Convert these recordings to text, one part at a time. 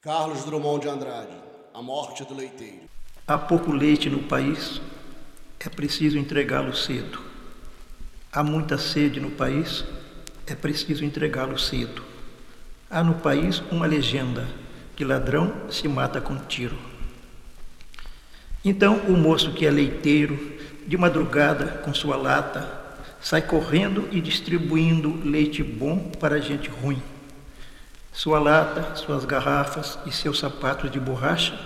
Carlos Drummond de Andrade, A Morte do Leiteiro. Há pouco leite no país, é preciso entregá-lo cedo. Há muita sede no país, é preciso entregá-lo cedo. Há no país uma legenda que ladrão se mata com tiro. Então o moço que é leiteiro, de madrugada com sua lata, sai correndo e distribuindo leite bom para gente ruim sua lata, suas garrafas e seus sapatos de borracha,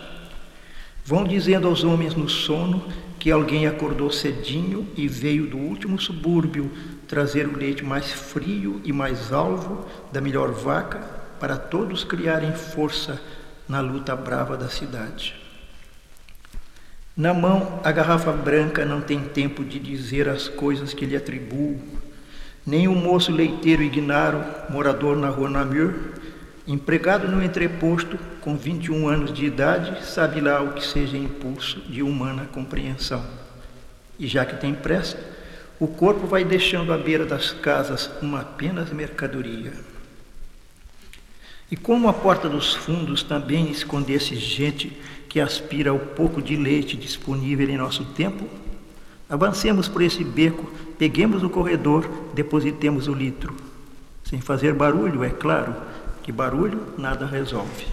vão dizendo aos homens no sono que alguém acordou cedinho e veio do último subúrbio trazer o leite mais frio e mais alvo da melhor vaca para todos criarem força na luta brava da cidade. Na mão, a garrafa branca não tem tempo de dizer as coisas que lhe atribuo, nem o moço leiteiro Ignaro, morador na rua Namur, Empregado no entreposto, com 21 anos de idade, sabe lá o que seja impulso de humana compreensão. E já que tem pressa, o corpo vai deixando à beira das casas uma apenas mercadoria. E como a porta dos fundos também escondesse gente que aspira ao pouco de leite disponível em nosso tempo, avancemos por esse beco, peguemos o corredor, depositemos o litro. Sem fazer barulho, é claro, que barulho nada resolve.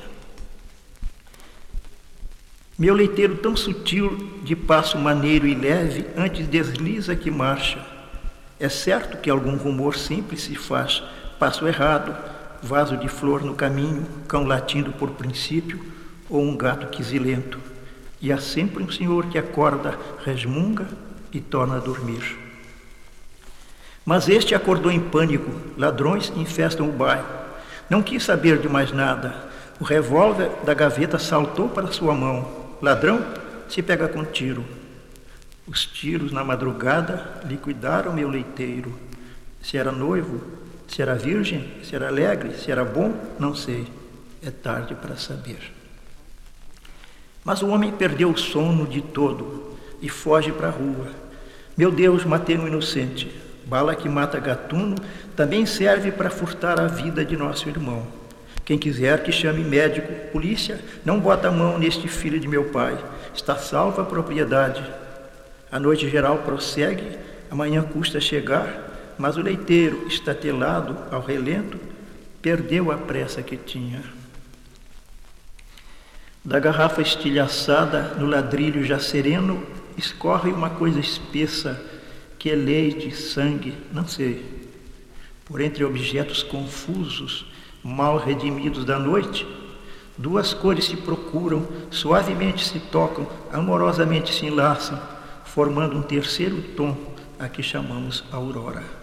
Meu leiteiro tão sutil, de passo maneiro e leve, antes desliza que marcha. É certo que algum rumor sempre se faz, passo errado, vaso de flor no caminho, cão latindo por princípio, ou um gato quisilento. E há sempre um senhor que acorda, resmunga e torna a dormir. Mas este acordou em pânico, ladrões infestam o bairro. Não quis saber de mais nada. O revólver da gaveta saltou para sua mão. Ladrão se pega com tiro. Os tiros na madrugada liquidaram meu leiteiro. Se era noivo, se era virgem, se era alegre, se era bom, não sei. É tarde para saber. Mas o homem perdeu o sono de todo e foge para a rua. Meu Deus, matei um inocente. Bala que mata gatuno também serve para furtar a vida de nosso irmão. Quem quiser que chame médico, polícia, não bota a mão neste filho de meu pai. Está salva a propriedade. A noite geral prossegue, amanhã custa chegar, mas o leiteiro, estatelado ao relento, perdeu a pressa que tinha. Da garrafa estilhaçada, no ladrilho já sereno, escorre uma coisa espessa que é leite, sangue, não sei. Por entre objetos confusos, mal redimidos da noite, duas cores se procuram, suavemente se tocam, amorosamente se enlaçam, formando um terceiro tom a que chamamos aurora.